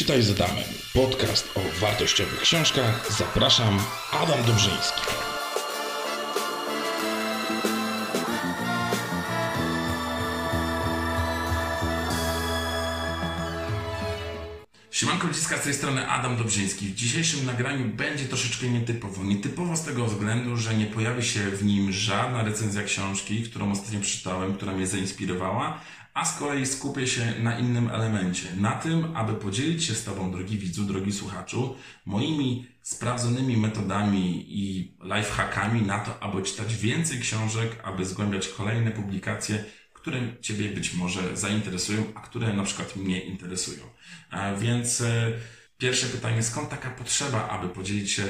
Czytaj z Adamem. Podcast o wartościowych książkach. Zapraszam, Adam Dobrzyński. Siemanko ludziska, z tej strony Adam Dobrzyński. W dzisiejszym nagraniu będzie troszeczkę nietypowo. Nietypowo z tego względu, że nie pojawi się w nim żadna recenzja książki, którą ostatnio przeczytałem, która mnie zainspirowała, a z kolei skupię się na innym elemencie. Na tym, aby podzielić się z Tobą, drogi widzu, drogi słuchaczu, moimi sprawdzonymi metodami i lifehackami na to, aby czytać więcej książek, aby zgłębiać kolejne publikacje, które Ciebie być może zainteresują, a które na przykład mnie interesują. Więc e, pierwsze pytanie, skąd taka potrzeba, aby podzielić się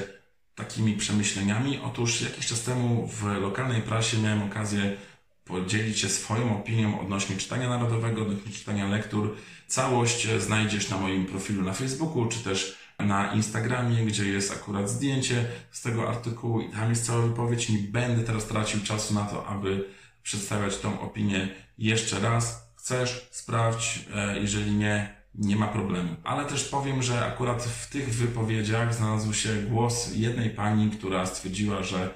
takimi przemyśleniami? Otóż jakiś czas temu w lokalnej prasie miałem okazję podzielić się swoją opinią odnośnie czytania narodowego, odnośnie czytania lektur. Całość znajdziesz na moim profilu na Facebooku, czy też na Instagramie, gdzie jest akurat zdjęcie z tego artykułu i tam jest cała wypowiedź. Nie będę teraz tracił czasu na to, aby przedstawiać tą opinię jeszcze raz. Chcesz, sprawdź, e, jeżeli nie, nie ma problemu. Ale też powiem, że akurat w tych wypowiedziach znalazł się głos jednej pani, która stwierdziła, że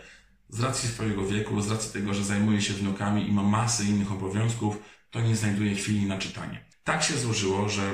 z racji swojego wieku, z racji tego, że zajmuje się wnukami i ma masę innych obowiązków, to nie znajduje chwili na czytanie. Tak się złożyło, że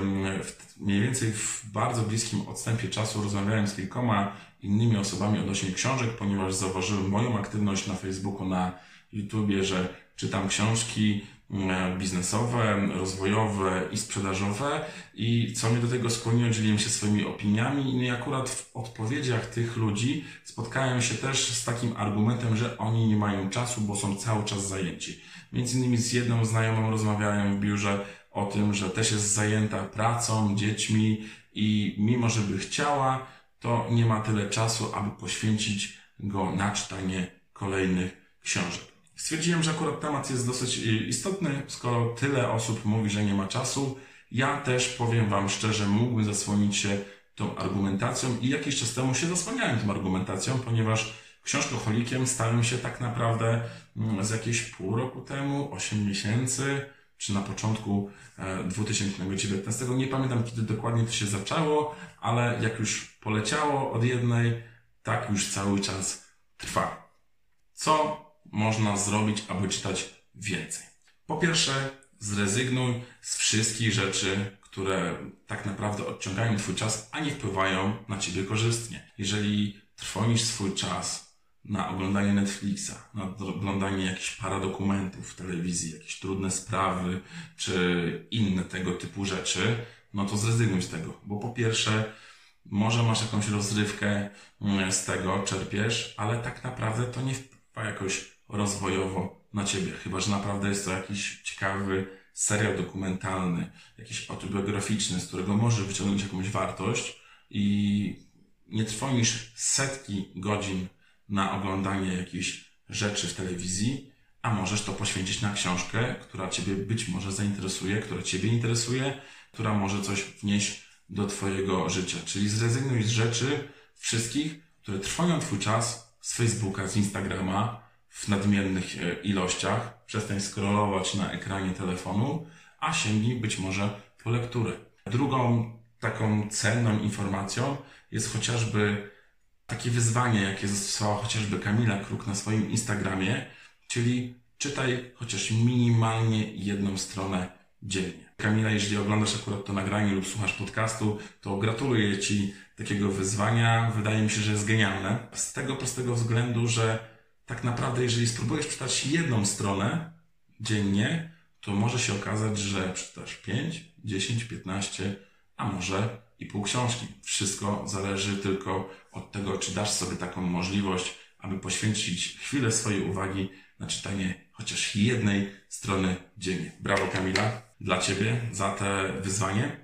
mniej więcej w bardzo bliskim odstępie czasu rozmawiałem z kilkoma innymi osobami odnośnie książek, ponieważ zauważyłem moją aktywność na Facebooku, na YouTubie, że czytam książki mm, biznesowe, rozwojowe i sprzedażowe i co mnie do tego skłoniło, dzieliłem się swoimi opiniami i akurat w odpowiedziach tych ludzi spotkałem się też z takim argumentem, że oni nie mają czasu, bo są cały czas zajęci. Między innymi z jedną znajomą rozmawiałem w biurze o tym, że też jest zajęta pracą, dziećmi i mimo, że by chciała, to nie ma tyle czasu, aby poświęcić go na czytanie kolejnych książek. Stwierdziłem, że akurat temat jest dosyć y, istotny, skoro tyle osób mówi, że nie ma czasu. Ja też powiem Wam szczerze, mógłbym zasłonić się tą argumentacją i jakiś czas temu się zasłaniałem tą argumentacją, ponieważ książkoholikiem stałem się tak naprawdę mm, z jakieś pół roku temu, 8 miesięcy, czy na początku 2019. E, nie pamiętam kiedy dokładnie to się zaczęło, ale jak już poleciało od jednej, tak już cały czas trwa. Co można zrobić, aby czytać więcej? Po pierwsze, zrezygnuj z wszystkich rzeczy, które tak naprawdę odciągają Twój czas, a nie wpływają na Ciebie korzystnie. Jeżeli trwonisz swój czas na oglądanie Netflixa, na oglądanie jakichś paradokumentów w telewizji, jakieś trudne sprawy, czy inne tego typu rzeczy, no to zrezygnuj z tego, bo po pierwsze, może masz jakąś rozrywkę mm, z tego, czerpiesz, ale tak naprawdę to nie wpływa jakoś rozwojowo na ciebie. Chyba, że naprawdę jest to jakiś ciekawy serial dokumentalny, jakiś autobiograficzny, z którego możesz wyciągnąć jakąś wartość i nie trwonisz setki godzin na oglądanie jakichś rzeczy w telewizji, a możesz to poświęcić na książkę, która Ciebie być może zainteresuje, która Ciebie interesuje, która może coś wnieść do Twojego życia. Czyli zrezygnuj z rzeczy wszystkich, które trwoją Twój czas z Facebooka, z Instagrama, w nadmiernych e, ilościach, przestań scrollować na ekranie telefonu, a sięgnij być może po lekturę. Drugą taką cenną informacją jest chociażby takie wyzwanie, jakie zastosowała chociażby Kamila Kruk na swoim Instagramie, czyli czytaj chociaż minimalnie jedną stronę dziennie. Kamila, jeżeli oglądasz akurat to nagranie lub słuchasz podcastu, to gratuluję Ci takiego wyzwania. Wydaje mi się, że jest genialne. Z tego prostego względu, że tak naprawdę, jeżeli spróbujesz czytać jedną stronę dziennie, to może się okazać, że przeczytasz 5, 10, 15, a może i pół książki. Wszystko zależy tylko od tego, czy dasz sobie taką możliwość, aby poświęcić chwilę swojej uwagi na czytanie chociaż jednej strony dziennie. Brawo Kamila, dla Ciebie za te wyzwanie.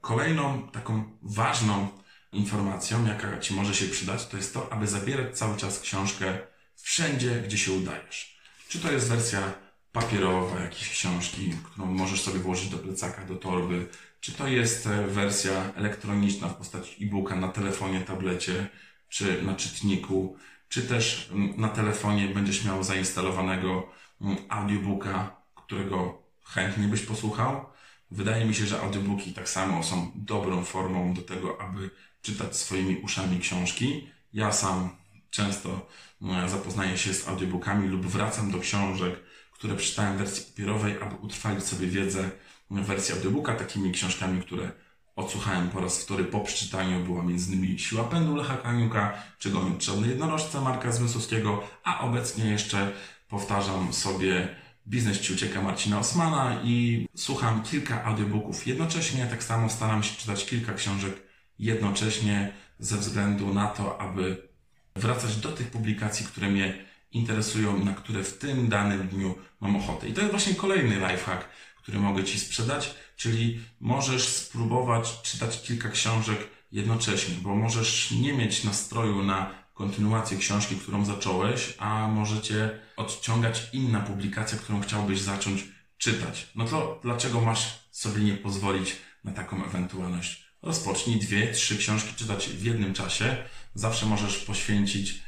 Kolejną taką ważną informacją, jaka Ci może się przydać, to jest to, aby zabierać cały czas książkę wszędzie, gdzie się udajesz. Czy to jest wersja papierowa jakiejś książki, którą możesz sobie włożyć do plecaka, do torby, czy to jest e, wersja elektroniczna w postaci e-booka na telefonie, tablecie, czy na czytniku, czy też mm, na telefonie będziesz miał zainstalowanego mm, audiobooka, którego chętnie byś posłuchał. Wydaje mi się, że audiobooki tak samo są dobrą formą do tego, aby czytać swoimi uszami książki. Ja sam często e, zapoznaję się z audiobookami lub wracam do książek, które przeczytałem w wersji papierowej, aby utrwalić sobie wiedzę w wersji audiobooka. Takimi książkami, które odsłuchałem po raz wtóry po przeczytaniu była innymi Siła Pędu Lecha Kaniuka, czy Goniąc Czarny Jednorożce Marka Zmysłowskiego, a obecnie jeszcze powtarzam sobie Biznes Ci ucieka Marcina Osmana i słucham kilka audiobooków jednocześnie. Tak samo staram się czytać kilka książek jednocześnie ze względu na to, aby wracać do tych publikacji, które mnie interesują, na które w tym danym dniu mam ochotę. I to jest właśnie kolejny lifehack, który mogę Ci sprzedać, czyli możesz spróbować czytać kilka książek jednocześnie, bo możesz nie mieć nastroju na kontynuację książki, którą zacząłeś, a możecie odciągać inna publikacja, którą chciałbyś zacząć czytać. No to dlaczego masz sobie nie pozwolić na taką ewentualność? Rozpocznij dwie, trzy książki czytać w jednym czasie. Zawsze możesz poświęcić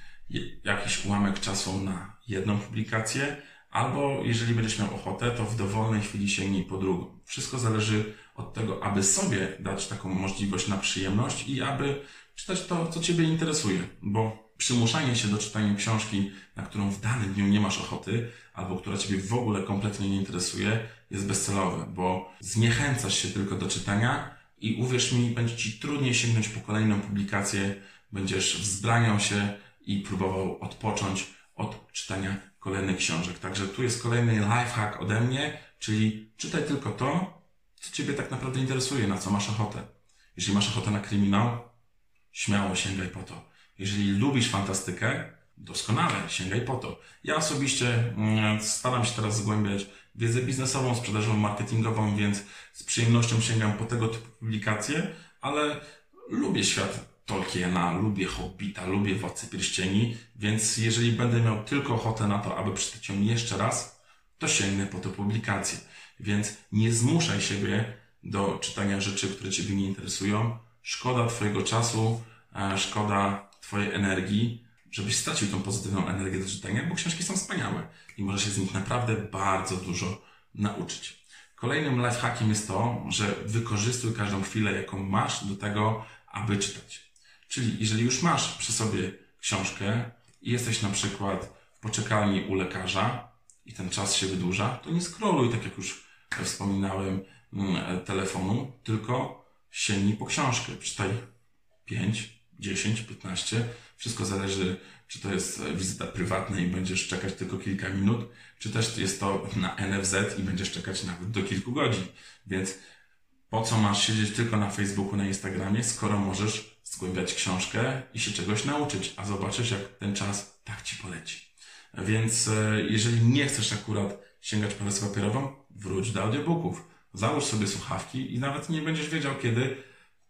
jakiś ułamek czasu na jedną publikację, albo jeżeli będziesz miał ochotę, to w dowolnej chwili sięgnij po drugą. Wszystko zależy od tego, aby sobie dać taką możliwość na przyjemność i aby czytać to, co Ciebie interesuje, bo przymuszanie się do czytania książki, na którą w danym dniu nie masz ochoty, albo która Ciebie w ogóle kompletnie nie interesuje, jest bezcelowe, bo zniechęcasz się tylko do czytania i uwierz mi, będzie Ci trudniej sięgnąć po kolejną publikację, będziesz wzbraniał się i próbował odpocząć od czytania kolejnych książek. Także tu jest kolejny lifehack ode mnie, czyli czytaj tylko to, co Ciebie tak naprawdę interesuje, na co masz ochotę. Jeżeli masz ochotę na kryminał, śmiało sięgaj po to. Jeżeli lubisz fantastykę, doskonale, sięgaj po to. Ja osobiście mm, staram się teraz zgłębiać wiedzę biznesową, sprzedażową, marketingową, więc z przyjemnością sięgam po tego typu publikacje, ale lubię świat Tolkiena, lubię Hobbita, lubię Władcy Pierścieni, więc jeżeli będę miał tylko ochotę na to, aby przeczytać ją jeszcze raz, to sięgnę po tę publikację. Więc nie zmuszaj siebie do czytania rzeczy, które Ciebie nie interesują. Szkoda Twojego czasu, e, szkoda Twojej energii, żebyś stracił tą pozytywną energię do czytania, bo książki są wspaniałe i możesz się z nich naprawdę bardzo dużo nauczyć. Kolejnym lifehackiem jest to, że wykorzystuj każdą chwilę, jaką masz do tego, aby czytać. Czyli jeżeli już masz przy sobie książkę i jesteś na przykład w poczekalni u lekarza i ten czas się wydłuża, to nie scrolluj, tak jak już wspominałem, mm, telefonu, tylko sięgnij po książkę. Czytaj 5, 10, 15. Wszystko zależy, czy to jest wizyta prywatna i będziesz czekać tylko kilka minut, czy też jest to na NFZ i będziesz czekać nawet do kilku godzin. Więc po co masz siedzieć tylko na Facebooku, na Instagramie, skoro możesz zgłębiać książkę i się czegoś nauczyć, a zobaczysz, jak ten czas tak ci poleci. Więc e, jeżeli nie chcesz akurat sięgać po wersję papierową, wróć do audiobooków. Załóż sobie słuchawki i nawet nie będziesz wiedział, kiedy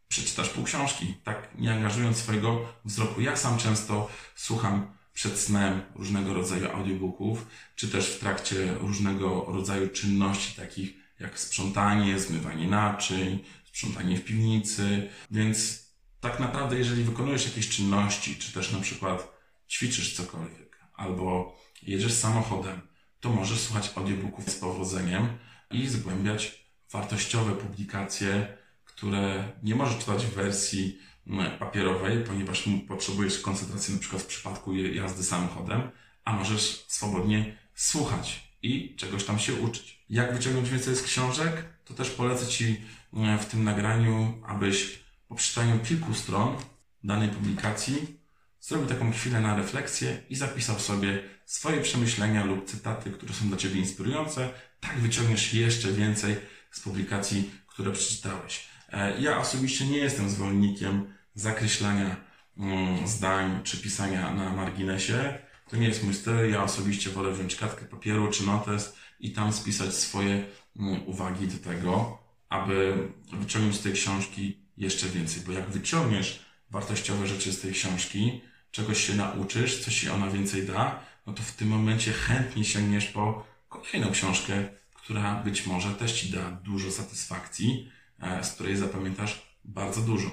przeczytasz pół książki, tak nie angażując swojego wzroku. Ja sam często słucham przed snem różnego rodzaju audiobooków, czy też w trakcie różnego rodzaju czynności, takich jak sprzątanie, zmywanie naczyń, sprzątanie w piwnicy, więc tak naprawdę, jeżeli wykonujesz jakieś czynności, czy też na przykład ćwiczysz cokolwiek, albo jedziesz samochodem, to możesz słuchać audiobooków z powodzeniem i zgłębiać wartościowe publikacje, które nie możesz czytać w wersji mm, papierowej, ponieważ potrzebujesz koncentracji na przykład w przypadku jazdy samochodem, a możesz swobodnie słuchać i czegoś tam się uczyć. Jak wyciągnąć więcej z książek? To też polecę Ci mm, w tym nagraniu, abyś po przeczytaniu kilku stron danej publikacji zrobił taką chwilę na refleksję i zapisał sobie swoje przemyślenia lub cytaty, które są dla Ciebie inspirujące. Tak wyciągniesz jeszcze więcej z publikacji, które przeczytałeś. E, ja osobiście nie jestem zwolennikiem zakreślania mm, zdań czy pisania na marginesie. To nie jest mój styl. Ja osobiście wolę wziąć kartkę papieru czy notes i tam spisać swoje mm, uwagi do tego, aby wyciągnąć z tej książki jeszcze więcej. Bo jak wyciągniesz wartościowe rzeczy z tej książki, czegoś się nauczysz, coś ci ona więcej da, no to w tym momencie chętnie sięgniesz po kolejną książkę, która być może też ci da dużo satysfakcji, e, z której zapamiętasz bardzo dużo.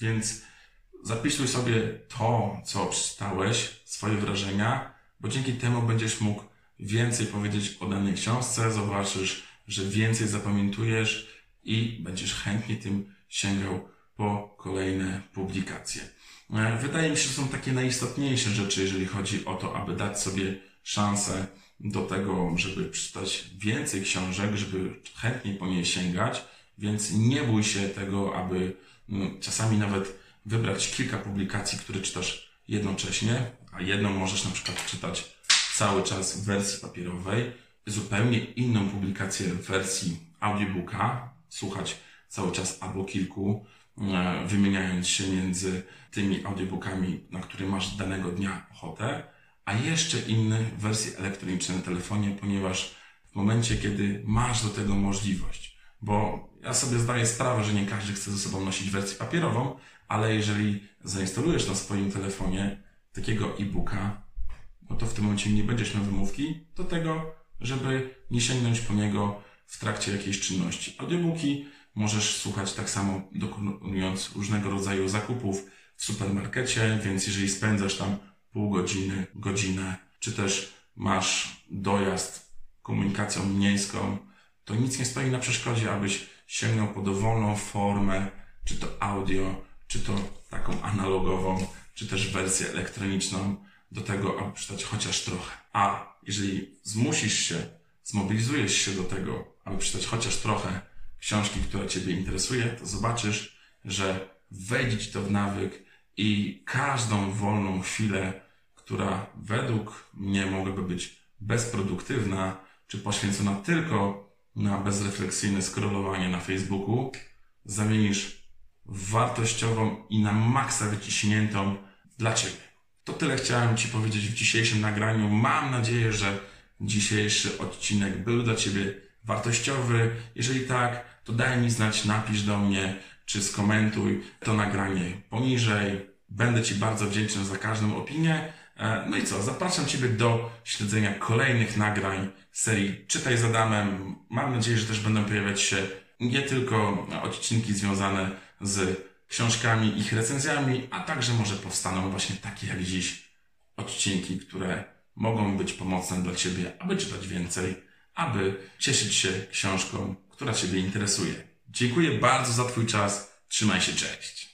Więc zapisuj sobie to, co przeczytałeś, swoje wrażenia, bo dzięki temu będziesz mógł więcej powiedzieć o danej książce, zobaczysz, że więcej zapamiętujesz i będziesz chętnie tym sięgał po kolejne publikacje. E, wydaje mi się, że są takie najistotniejsze rzeczy, jeżeli chodzi o to, aby dać sobie szansę do tego, żeby przeczytać więcej książek, żeby chętniej po nie sięgać, więc nie bój się tego, aby czasami nawet wybrać kilka publikacji, które czytasz jednocześnie, a jedną możesz na przykład czytać cały czas w wersji papierowej, zupełnie inną publikację w wersji audiobooka, słuchać cały czas albo kilku, e, wymieniając się między tymi audiobookami, na które masz danego dnia ochotę, a jeszcze inny w wersji elektronicznej na telefonie, ponieważ w momencie, kiedy masz do tego możliwość, bo ja sobie zdaję sprawę, że nie każdy chce ze sobą nosić wersję papierową, ale jeżeli zainstalujesz na swoim telefonie takiego e-booka, no to w tym momencie nie będziesz miał wymówki do tego, żeby nie sięgnąć po niego w trakcie jakiejś czynności. Audiobooki możesz słuchać tak samo dokonując różnego rodzaju zakupów w supermarkecie, więc jeżeli spędzasz tam pół godziny, godzinę, czy też masz dojazd komunikacją miejską, to nic nie stoi na przeszkodzie, abyś sięgnął po dowolną formę, czy to audio, czy to taką analogową, czy też wersję elektroniczną do tego, aby przeczytać chociaż trochę. A jeżeli zmusisz się, zmobilizujesz się do tego, aby przeczytać chociaż trochę książki, która Ciebie interesuje, to zobaczysz, że wejdzie Ci to w nawyk i każdą wolną chwilę, która według mnie mogłaby być bezproduktywna, czy poświęcona tylko na bezrefleksyjne scrollowanie na Facebooku, zamienisz w wartościową i na maksa wyciśniętą dla Ciebie. To tyle chciałem Ci powiedzieć w dzisiejszym nagraniu. Mam nadzieję, że dzisiejszy odcinek był dla Ciebie wartościowy. Jeżeli tak, to daj mi znać, napisz do mnie, czy skomentuj to nagranie poniżej. Będę Ci bardzo wdzięczny za każdą opinię. E, no i co, zapraszam Ciebie do śledzenia kolejnych nagrań serii Czytaj z Adamem. Mam nadzieję, że też będą pojawiać się nie tylko odcinki związane z książkami, ich recenzjami, a także może powstaną właśnie takie jak dziś odcinki, które mogą być pomocne dla Ciebie, aby czytać więcej, aby cieszyć się książką, która Ciebie interesuje. Dziękuję bardzo za Twój czas. Trzymaj się, cześć.